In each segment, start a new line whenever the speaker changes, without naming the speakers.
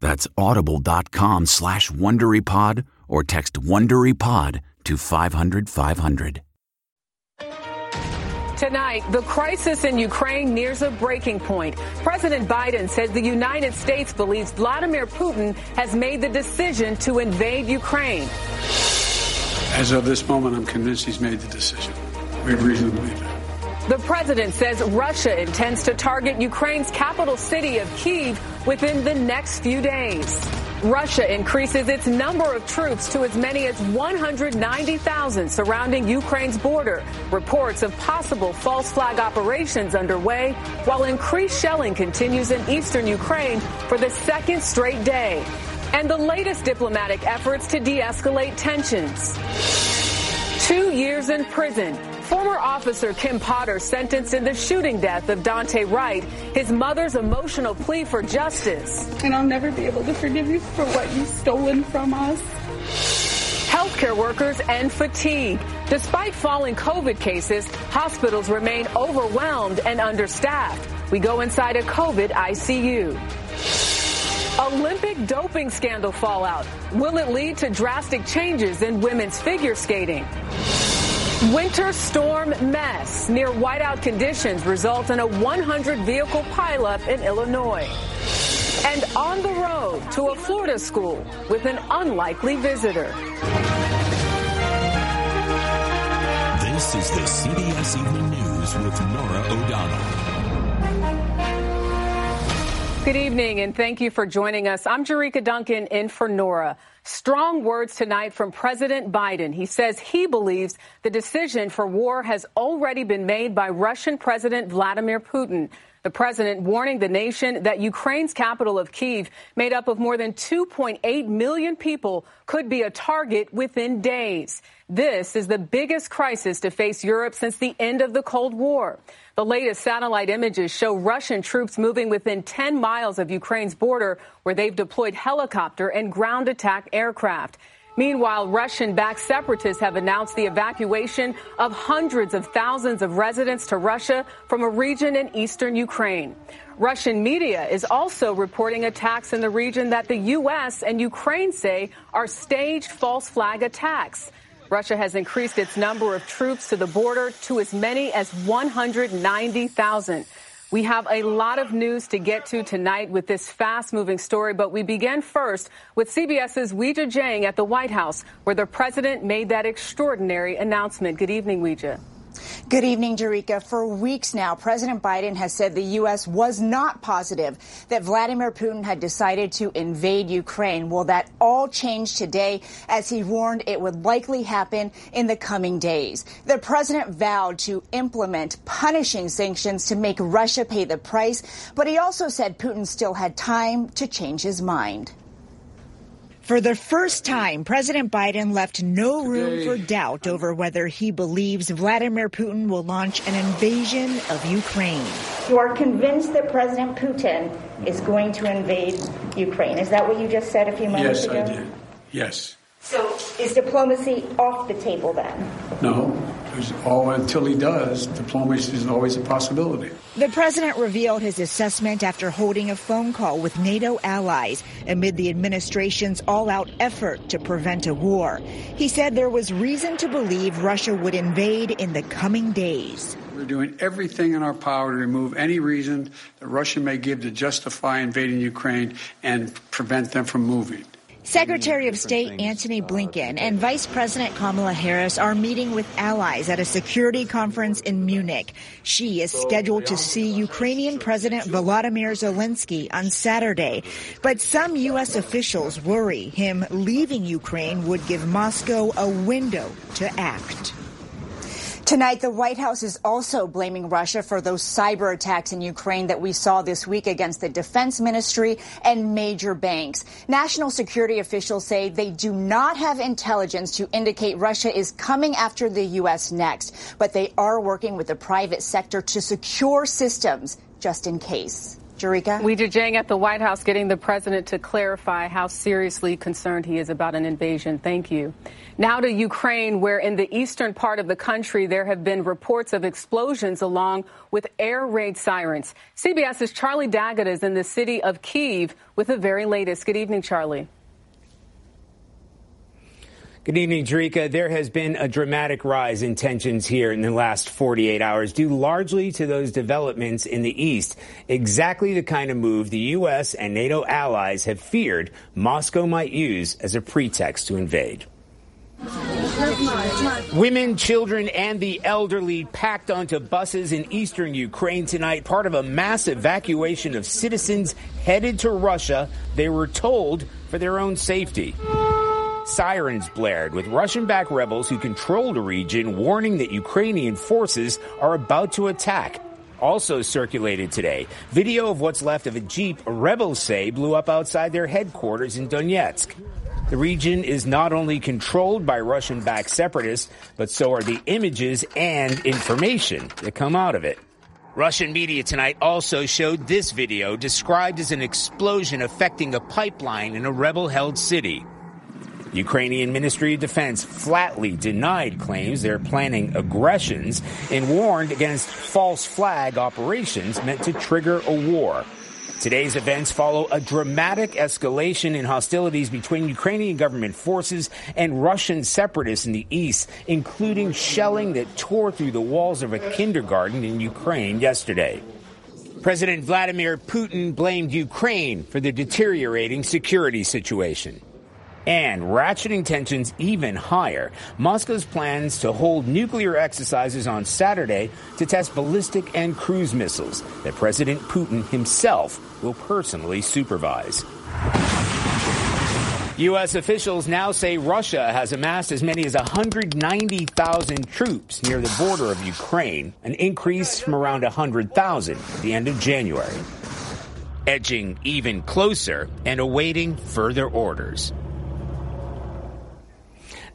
That's audible.com slash WonderyPod or text WonderyPod to 500 500.
Tonight, the crisis in Ukraine nears a breaking point. President Biden says the United States believes Vladimir Putin has made the decision to invade Ukraine.
As of this moment, I'm convinced he's made the decision. We have reason to believe that.
The president says Russia intends to target Ukraine's capital city of Kyiv within the next few days. Russia increases its number of troops to as many as 190,000 surrounding Ukraine's border. Reports of possible false flag operations underway, while increased shelling continues in eastern Ukraine for the second straight day. And the latest diplomatic efforts to de-escalate tensions. Two years in prison Former officer Kim Potter sentenced in the shooting death of Daunte Wright, his mother's emotional plea for justice.
And I'll never be able to forgive you for what you've stolen from us.
Healthcare workers and fatigue. Despite falling COVID cases, hospitals remain overwhelmed and understaffed. We go inside a COVID ICU. Olympic doping scandal fallout. Will it lead to drastic changes in women's figure skating? Winter storm mess near whiteout conditions result in a 100 vehicle pileup in Illinois. And on the road to a Florida school with an unlikely visitor.
This is the CBS Evening News with Norah O'Donnell.
Good evening and thank you for joining us. I'm Jericka Duncan in for Norah. Strong words tonight from President Biden. He says he believes the decision for war has already been made by Russian President Vladimir Putin. The president warning the nation that Ukraine's capital of Kyiv, made up of more than 2.8 million people, could be a target within days. This is the biggest crisis to face Europe since the end of the Cold War. The latest satellite images show Russian troops moving within 10 miles of Ukraine's border, where they've deployed helicopter and ground attack aircraft. Meanwhile, Russian backed separatists have announced the evacuation of hundreds of thousands of residents to Russia from a region in eastern Ukraine. Russian media is also reporting attacks in the region that the U.S. and Ukraine say are staged false flag attacks. Russia has increased its number of troops to the border to as many as 190,000. We have a lot of news to get to tonight with this fast moving story, but we begin first with CBS's Weijia Jiang at the White House, where the president made that extraordinary announcement. Good evening, Weijia.
Good evening, Jericka. For weeks now, President Biden has said the U.S. was not positive that Vladimir Putin had decided to invade Ukraine. Well, that all changed today as he warned it would likely happen in the coming days. The president vowed to implement punishing sanctions to make Russia pay the price, but he also said Putin still had time to change his mind. For the first time, President Biden left no room for doubt over whether he believes Vladimir Putin will launch an invasion of Ukraine. You are convinced that President Putin is going to invade Ukraine. Is that what you just said a few moments
yes,
ago?
Yes, I did. Yes.
So is diplomacy off the table then?
No. All, until he does, diplomacy is always a possibility.
The president revealed his assessment after holding a phone call with NATO allies amid the administration's all-out effort to prevent a war. He said there was reason to believe Russia would invade in the coming days.
We're doing everything in our power to remove any reason that Russia may give to justify invading Ukraine and prevent them from moving.
Secretary of State Antony Blinken and Vice President Kamala Harris are meeting with allies at a security conference in Munich. She is scheduled to see Ukrainian President Volodymyr Zelensky on Saturday. But some U.S. officials worry him leaving Ukraine would give Moscow a window to act. Tonight, the White House is also blaming Russia for those cyber attacks in Ukraine that we saw this week against the defense ministry and major banks. National security officials say they do not have intelligence to indicate Russia is coming after the U.S. next, but they are working with the private sector to secure systems just in case. Jericka?
Weijia Jiang at the White House getting the president to clarify how seriously concerned he is about an invasion. Thank you. Now to Ukraine, where in the eastern part of the country there have been reports of explosions along with air raid sirens. CBS's Charlie D'Agata is in the city of Kiev with the very latest. Good evening, Charlie.
Good evening, Jericka. There has been a dramatic rise in tensions here in the last 48 hours, due largely to those developments in the east. Exactly the kind of move the U.S. and NATO allies have feared Moscow might use as a pretext to invade. Women, children, and the elderly packed onto buses in eastern Ukraine tonight, part of a mass evacuation of citizens headed to Russia, they were told, for their own safety. Sirens blared with Russian backed rebels who control the region warning that Ukrainian forces are about to attack. Also circulated today, video of what's left of a Jeep rebels say blew up outside their headquarters in Donetsk. The region is not only controlled by Russian backed separatists, but so are the images and information that come out of it. Russian media tonight also showed this video described as an explosion affecting a pipeline in a rebel held city. Ukrainian Ministry of Defense flatly denied claims they're planning aggressions and warned against false flag operations meant to trigger a war. Today's events follow a dramatic escalation in hostilities between Ukrainian government forces and Russian separatists in the east, including shelling that tore through the walls of a kindergarten in Ukraine yesterday. President Vladimir Putin blamed Ukraine for the deteriorating security situation and ratcheting tensions even higher. Moscow's plans to hold nuclear exercises on Saturday to test ballistic and cruise missiles that President Putin himself will personally supervise. U.S. officials now say Russia has amassed as many as 190,000 troops near the border of Ukraine, an increase from around 100,000 at the end of January. Edging even closer and awaiting further orders.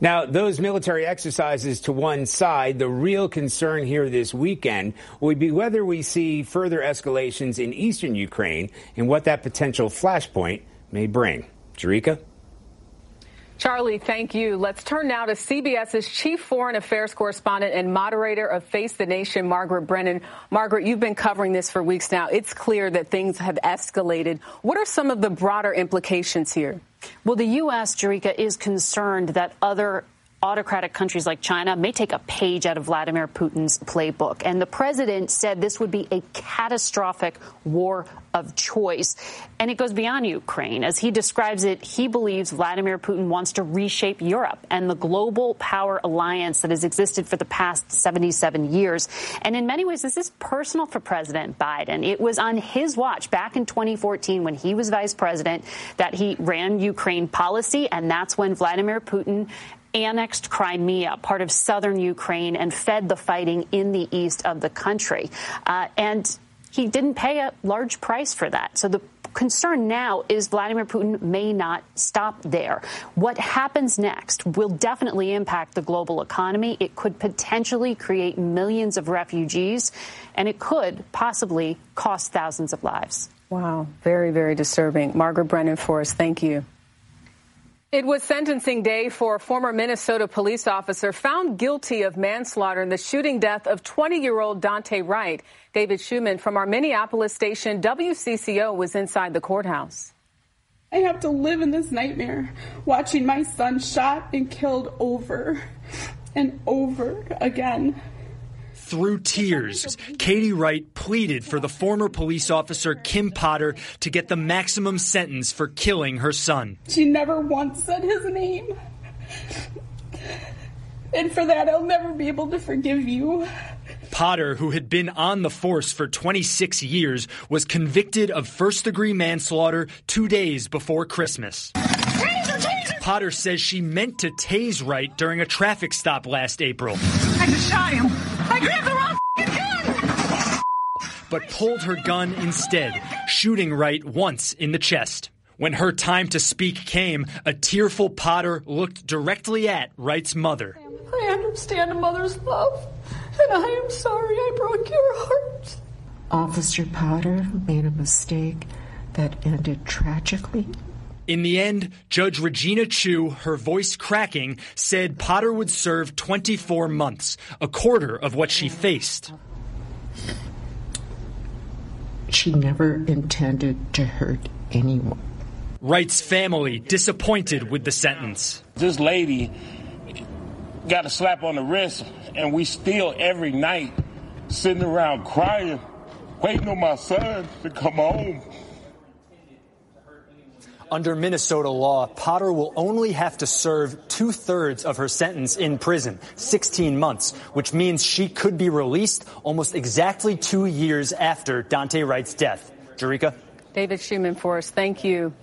Now, those military exercises to one side, the real concern here this weekend would be whether we see further escalations in eastern Ukraine and what that potential flashpoint may bring. Jericka?
Charlie, thank you. Let's turn now to CBS's chief foreign affairs correspondent and moderator of Face the Nation, Margaret Brennan. Margaret, you've been covering this for weeks now. It's clear that things have escalated. What are some of the broader implications here?
Well, the U.S., Jericka, is concerned that other autocratic countries like China may take a page out of Vladimir Putin's playbook. And the president said this would be a catastrophic war of choice. And it goes beyond Ukraine. As he describes it, he believes Vladimir Putin wants to reshape Europe and the global power alliance that has existed for the past 77 years. And in many ways, this is personal for President Biden. It was on his watch back in 2014 when he was vice president that he ran Ukraine policy. And that's when Vladimir Putin annexed Crimea, part of southern Ukraine, and fed the fighting in the east of the country. Uh, and he didn't pay a large price for that. So the concern now is Vladimir Putin may not stop there. What happens next will definitely impact the global economy. It could potentially create millions of refugees, and it could possibly cost thousands of lives.
Wow, very, very disturbing. Margaret Brennan for us, thank you. It was sentencing day for a former Minnesota police officer found guilty of manslaughter in the shooting death of 20 year old Daunte Wright. David Schuman from our Minneapolis station, WCCO, was inside the courthouse.
I have to live in this nightmare, watching my son shot and killed over and over again.
Through tears, Katie Wright pleaded for the former police officer Kim Potter to get the maximum sentence for killing her son.
She never once said his name. And for that, I'll never be able to forgive you.
Potter, who had been on the force for 26 years, was convicted of first degree manslaughter two days before Christmas. Potter says she meant to tase Wright during a traffic stop last April.
I just shot him. I grabbed the wrong gun.
But pulled her gun instead, shooting Wright once in the chest. When her time to speak came, a tearful Potter looked directly at Wright's mother.
I understand a mother's love, and I am sorry I broke your heart.
Officer Potter made a mistake that ended tragically.
In the end, Judge Regina Chu, her voice cracking, said Potter would serve 24 months, a quarter of what she faced.
She never intended to hurt anyone.
Wright's family disappointed with the sentence.
This lady got a slap on the wrist, and we still every night sitting around crying, waiting on my son to come home.
Under Minnesota law, Potter will only have to serve two thirds of her sentence in prison, 16 months, which means she could be released almost exactly two years after Daunte Wright's death. Jericka?
David Schuman for us. Thank you.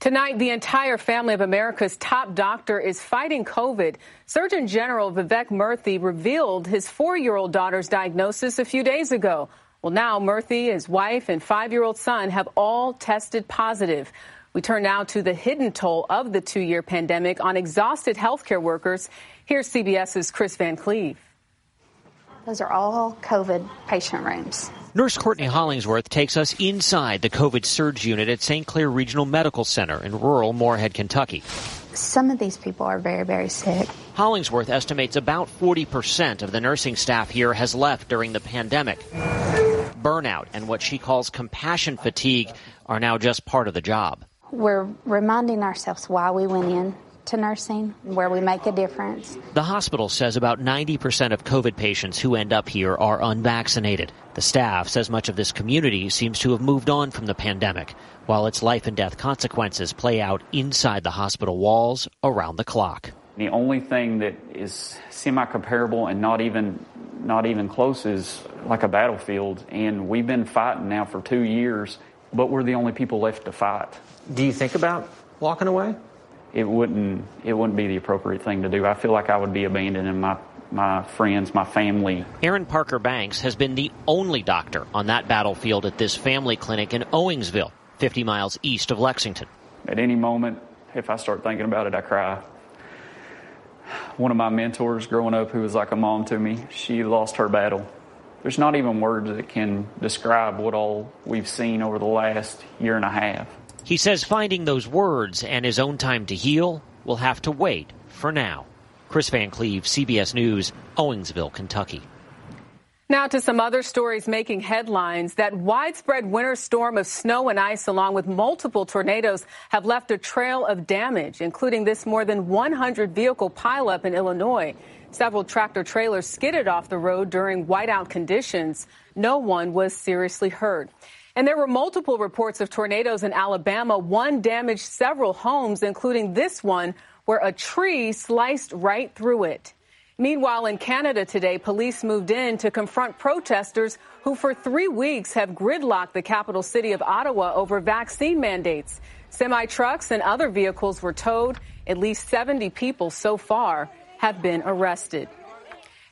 Tonight, the entire family of America's top doctor is fighting COVID. Surgeon General Vivek Murthy revealed his four year old daughter's diagnosis a few days ago. Well, now Murthy, his wife, and five year old son have all tested positive. We turn now to the hidden toll of the two year pandemic on exhausted healthcare workers. Here's CBS's Chris Van Cleave.
Those are all COVID patient rooms.
Nurse Courtney Hollingsworth takes us inside the COVID surge unit at St. Claire Regional Medical Center in rural Morehead, Kentucky.
Some of these people are very, very sick.
Hollingsworth estimates about 40% of the nursing staff here has left during the pandemic. Burnout and what she calls compassion fatigue are now just part of the job.
We're reminding ourselves why we went in to nursing, where we make a difference.
The hospital says about 90% of COVID patients who end up here are unvaccinated. The staff says much of this community seems to have moved on from the pandemic, while its life and death consequences play out inside the hospital walls around the clock.
The only thing that is semi-comparable and not even not even close is like a battlefield, and we've been fighting now for two years, but we're the only people left to fight.
Do you think about walking away?
It wouldn't. It wouldn't be the appropriate thing to do. I feel like I would be abandoning my my friends, my family.
Aaron Parker Banks has been the only doctor on that battlefield at this family clinic in Owingsville, 50 miles east of Lexington.
At any moment, if I start thinking about it, I cry. One of my mentors growing up, who was like a mom to me, she lost her battle. There's not even words that can describe what all we've seen over the last year and a half.
He says finding those words and his own time to heal will have to wait for now. Chris Van Cleave, CBS News, Owingsville, Kentucky.
Now to some other stories making headlines. That widespread winter storm of snow and ice, along with multiple tornadoes, have left a trail of damage, including this more than 100 vehicle pileup in Illinois. Several tractor trailers skidded off the road during whiteout conditions. No one was seriously hurt. And there were multiple reports of tornadoes in Alabama. One damaged several homes, including this one, where a tree sliced right through it. Meanwhile, in Canada today, police moved in to confront protesters who for three weeks have gridlocked the capital city of Ottawa over vaccine mandates. Semi trucks and other vehicles were towed. At least 70 people so far have been arrested.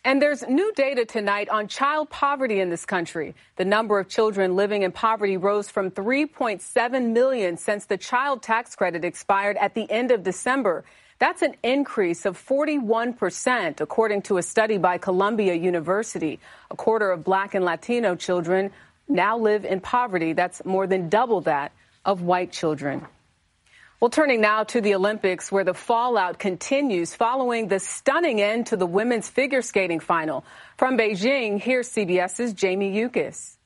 And there's new data tonight on child poverty in this country. The number of children living in poverty rose from 3.7 million since the child tax credit expired at the end of December. That's an increase of 41%, according to a study by Columbia University. A quarter of black and Latino children now live in poverty. That's more than double that of white children. Well, turning now to the Olympics, where the fallout continues following the stunning end to the women's figure skating final. From Beijing, here's CBS's Jamie Yuccas.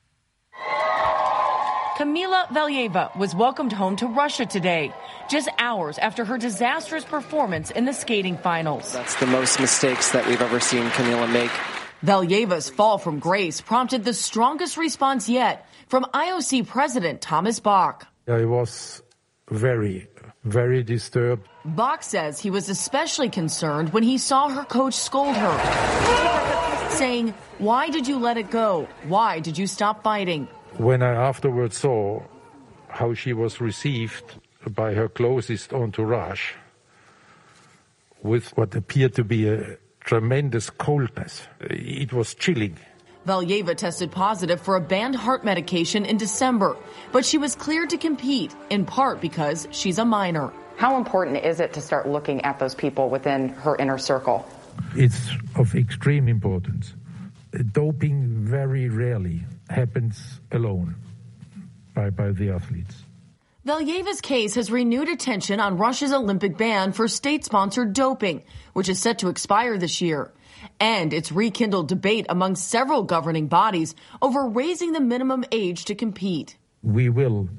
Kamila Valieva was welcomed home to Russia today, just hours after her disastrous performance in the skating finals.
That's the most mistakes that we've ever seen Kamila make.
Valieva's fall from grace prompted the strongest response yet from IOC President Thomas Bach.
I was very very disturbed.
Bach says he was especially concerned when he saw her coach scold her, saying, Why did you let it go? Why did you stop fighting?
When I afterwards saw how she was received by her closest entourage with what appeared to be a tremendous coldness, it was chilling.
Valieva tested positive for a banned heart medication in December, but she was cleared to compete, in part because she's a minor.
How important is it to start looking at those people within her inner circle?
It's of extreme importance. Doping very rarely happens alone by, by the athletes.
Valieva's case has renewed attention on Russia's Olympic ban for state sponsored doping, which is set to expire this year and it's rekindled debate among several governing bodies over raising the minimum age to compete.
We will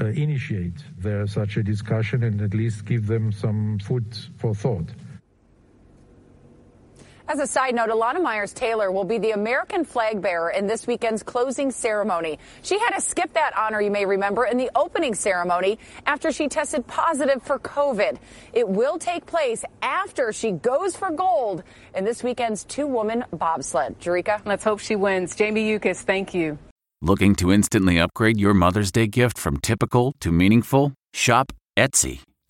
uh, initiate there such a discussion and at least give them some food for thought.
As a side note, Elana Meyers Taylor will be the American flag bearer in this weekend's closing ceremony. She had to skip that honor, you may remember, in the opening ceremony after she tested positive for COVID. It will take place after she goes for gold in this weekend's two woman bobsled. Jericka?
Let's hope she wins. Jamie Yuccas, thank you.
Looking to instantly upgrade your Mother's Day gift from typical to meaningful? Shop Etsy.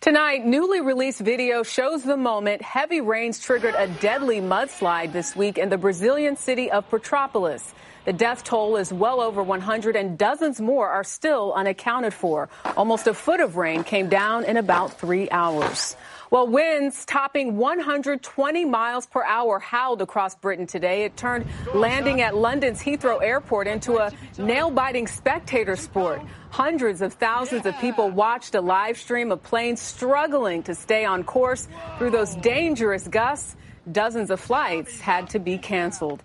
Tonight, newly released video shows the moment heavy rains triggered a deadly mudslide this week in the Brazilian city of Petropolis. The death toll is well over 100 and dozens more are still unaccounted for. Almost a foot of rain came down in about three hours. Well, winds topping 120 miles per hour howled across Britain today. It turned landing at London's Heathrow Airport into a nail biting spectator sport. Hundreds of thousands of people watched a live stream of planes struggling to stay on course through those dangerous gusts. Dozens of flights had to be canceled.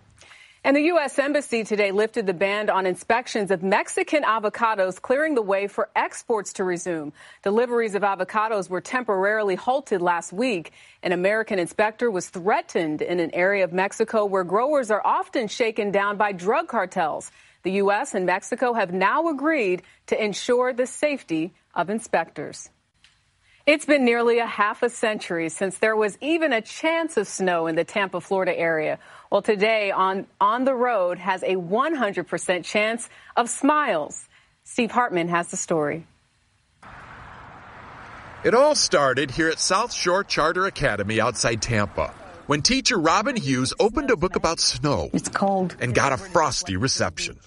And the U.S. Embassy today lifted the ban on inspections of Mexican avocados, clearing the way for exports to resume. Deliveries of avocados were temporarily halted last week. An American inspector was threatened in an area of Mexico where growers are often shaken down by drug cartels. The U.S. and Mexico have now agreed to ensure the safety of inspectors. It's been nearly a half a century since there was even a chance of snow in the Tampa, Florida area. Well, today on On the Road has a 100% chance of smiles. Steve Hartman has the story.
It all started here at South Shore Charter Academy outside Tampa when teacher Robin Hughes opened a book about snow.
It's cold.
And got a frosty reception.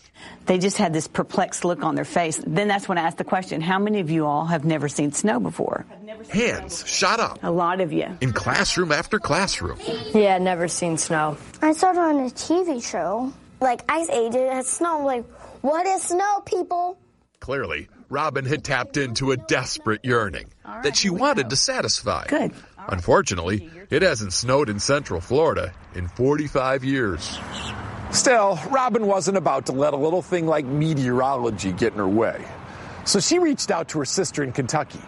They just had this perplexed look on their face. Then that's when I asked the question, how many of you all have never seen snow before?
Hands shot up.
A lot of you.
In classroom after classroom.
Yeah, never seen snow.
I saw it on a TV show. Like Ice Age, it had snow. I'm like, what is snow, people?
Clearly, Robin had tapped into a desperate yearning right, that she wanted to satisfy.
Good.
Unfortunately, it hasn't snowed in Central Florida in 45 years.
Still, Robin wasn't about to let a little thing like meteorology get in her way. So she reached out to her sister in Kentucky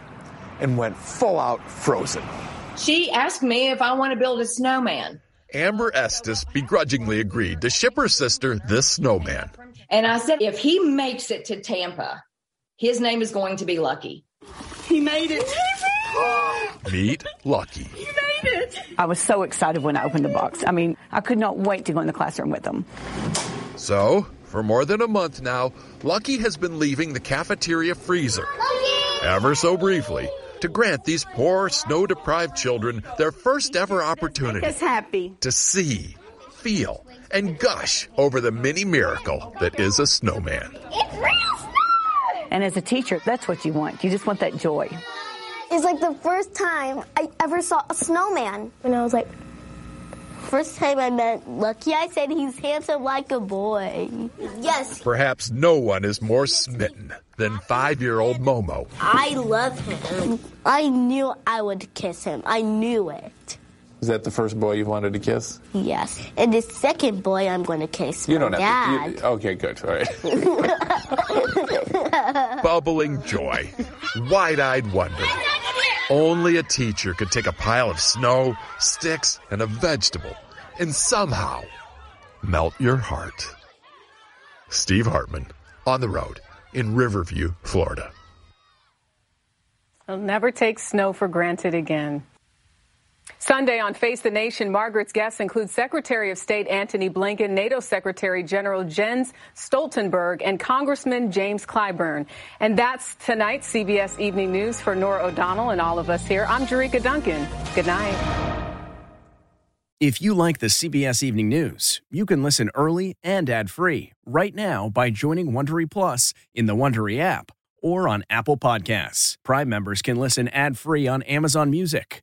and went full out frozen.
She asked me if I want to build a snowman.
Amber Estes begrudgingly agreed to ship her sister this snowman.
And I said, if he makes it to Tampa, his name is going to be Lucky.
He made it.
Meet Lucky.
He made it. I was so excited when I opened the box. I mean, I could not wait to go in the classroom with them.
So, for more than a month now, Lucky has been leaving the cafeteria freezer. Ever so briefly, to grant these poor snow deprived children their first ever opportunity
happy.
to see, feel, and gush over the mini miracle that is a snowman. It's real snow!
And as a teacher, that's what you want. You just want that joy.
It's like the first time I ever saw a snowman. And I was like, first time I met Lucky, I said he's handsome like a boy. Yes,
Perhaps no one is more smitten than five year old Momo.
I love him. I knew I would kiss him. I knew it.
Is that the first boy you've wanted to kiss?
Yes. And the second boy I'm going to kiss
You
my
don't
dad.
have to. you- okay, good. All right.
Bubbling joy, wide eyed wonder. Only a teacher could take a pile of snow, sticks, and a vegetable and somehow melt your heart. Steve Hartman, on the road in Riverview, Florida.
I'll never take snow for granted again. Sunday on Face the Nation, Margaret's guests include Secretary of State Antony Blinken, NATO Secretary General Jens Stoltenberg, and Congressman James Clyburn. And that's tonight's CBS Evening News for Norah O'Donnell and all of us here. I'm Jericka Duncan. Good night.
If you like the CBS Evening News, you can listen early and ad-free right now by joining Wondery Plus in the Wondery app or on Apple Podcasts. Prime members can listen ad-free on Amazon Music.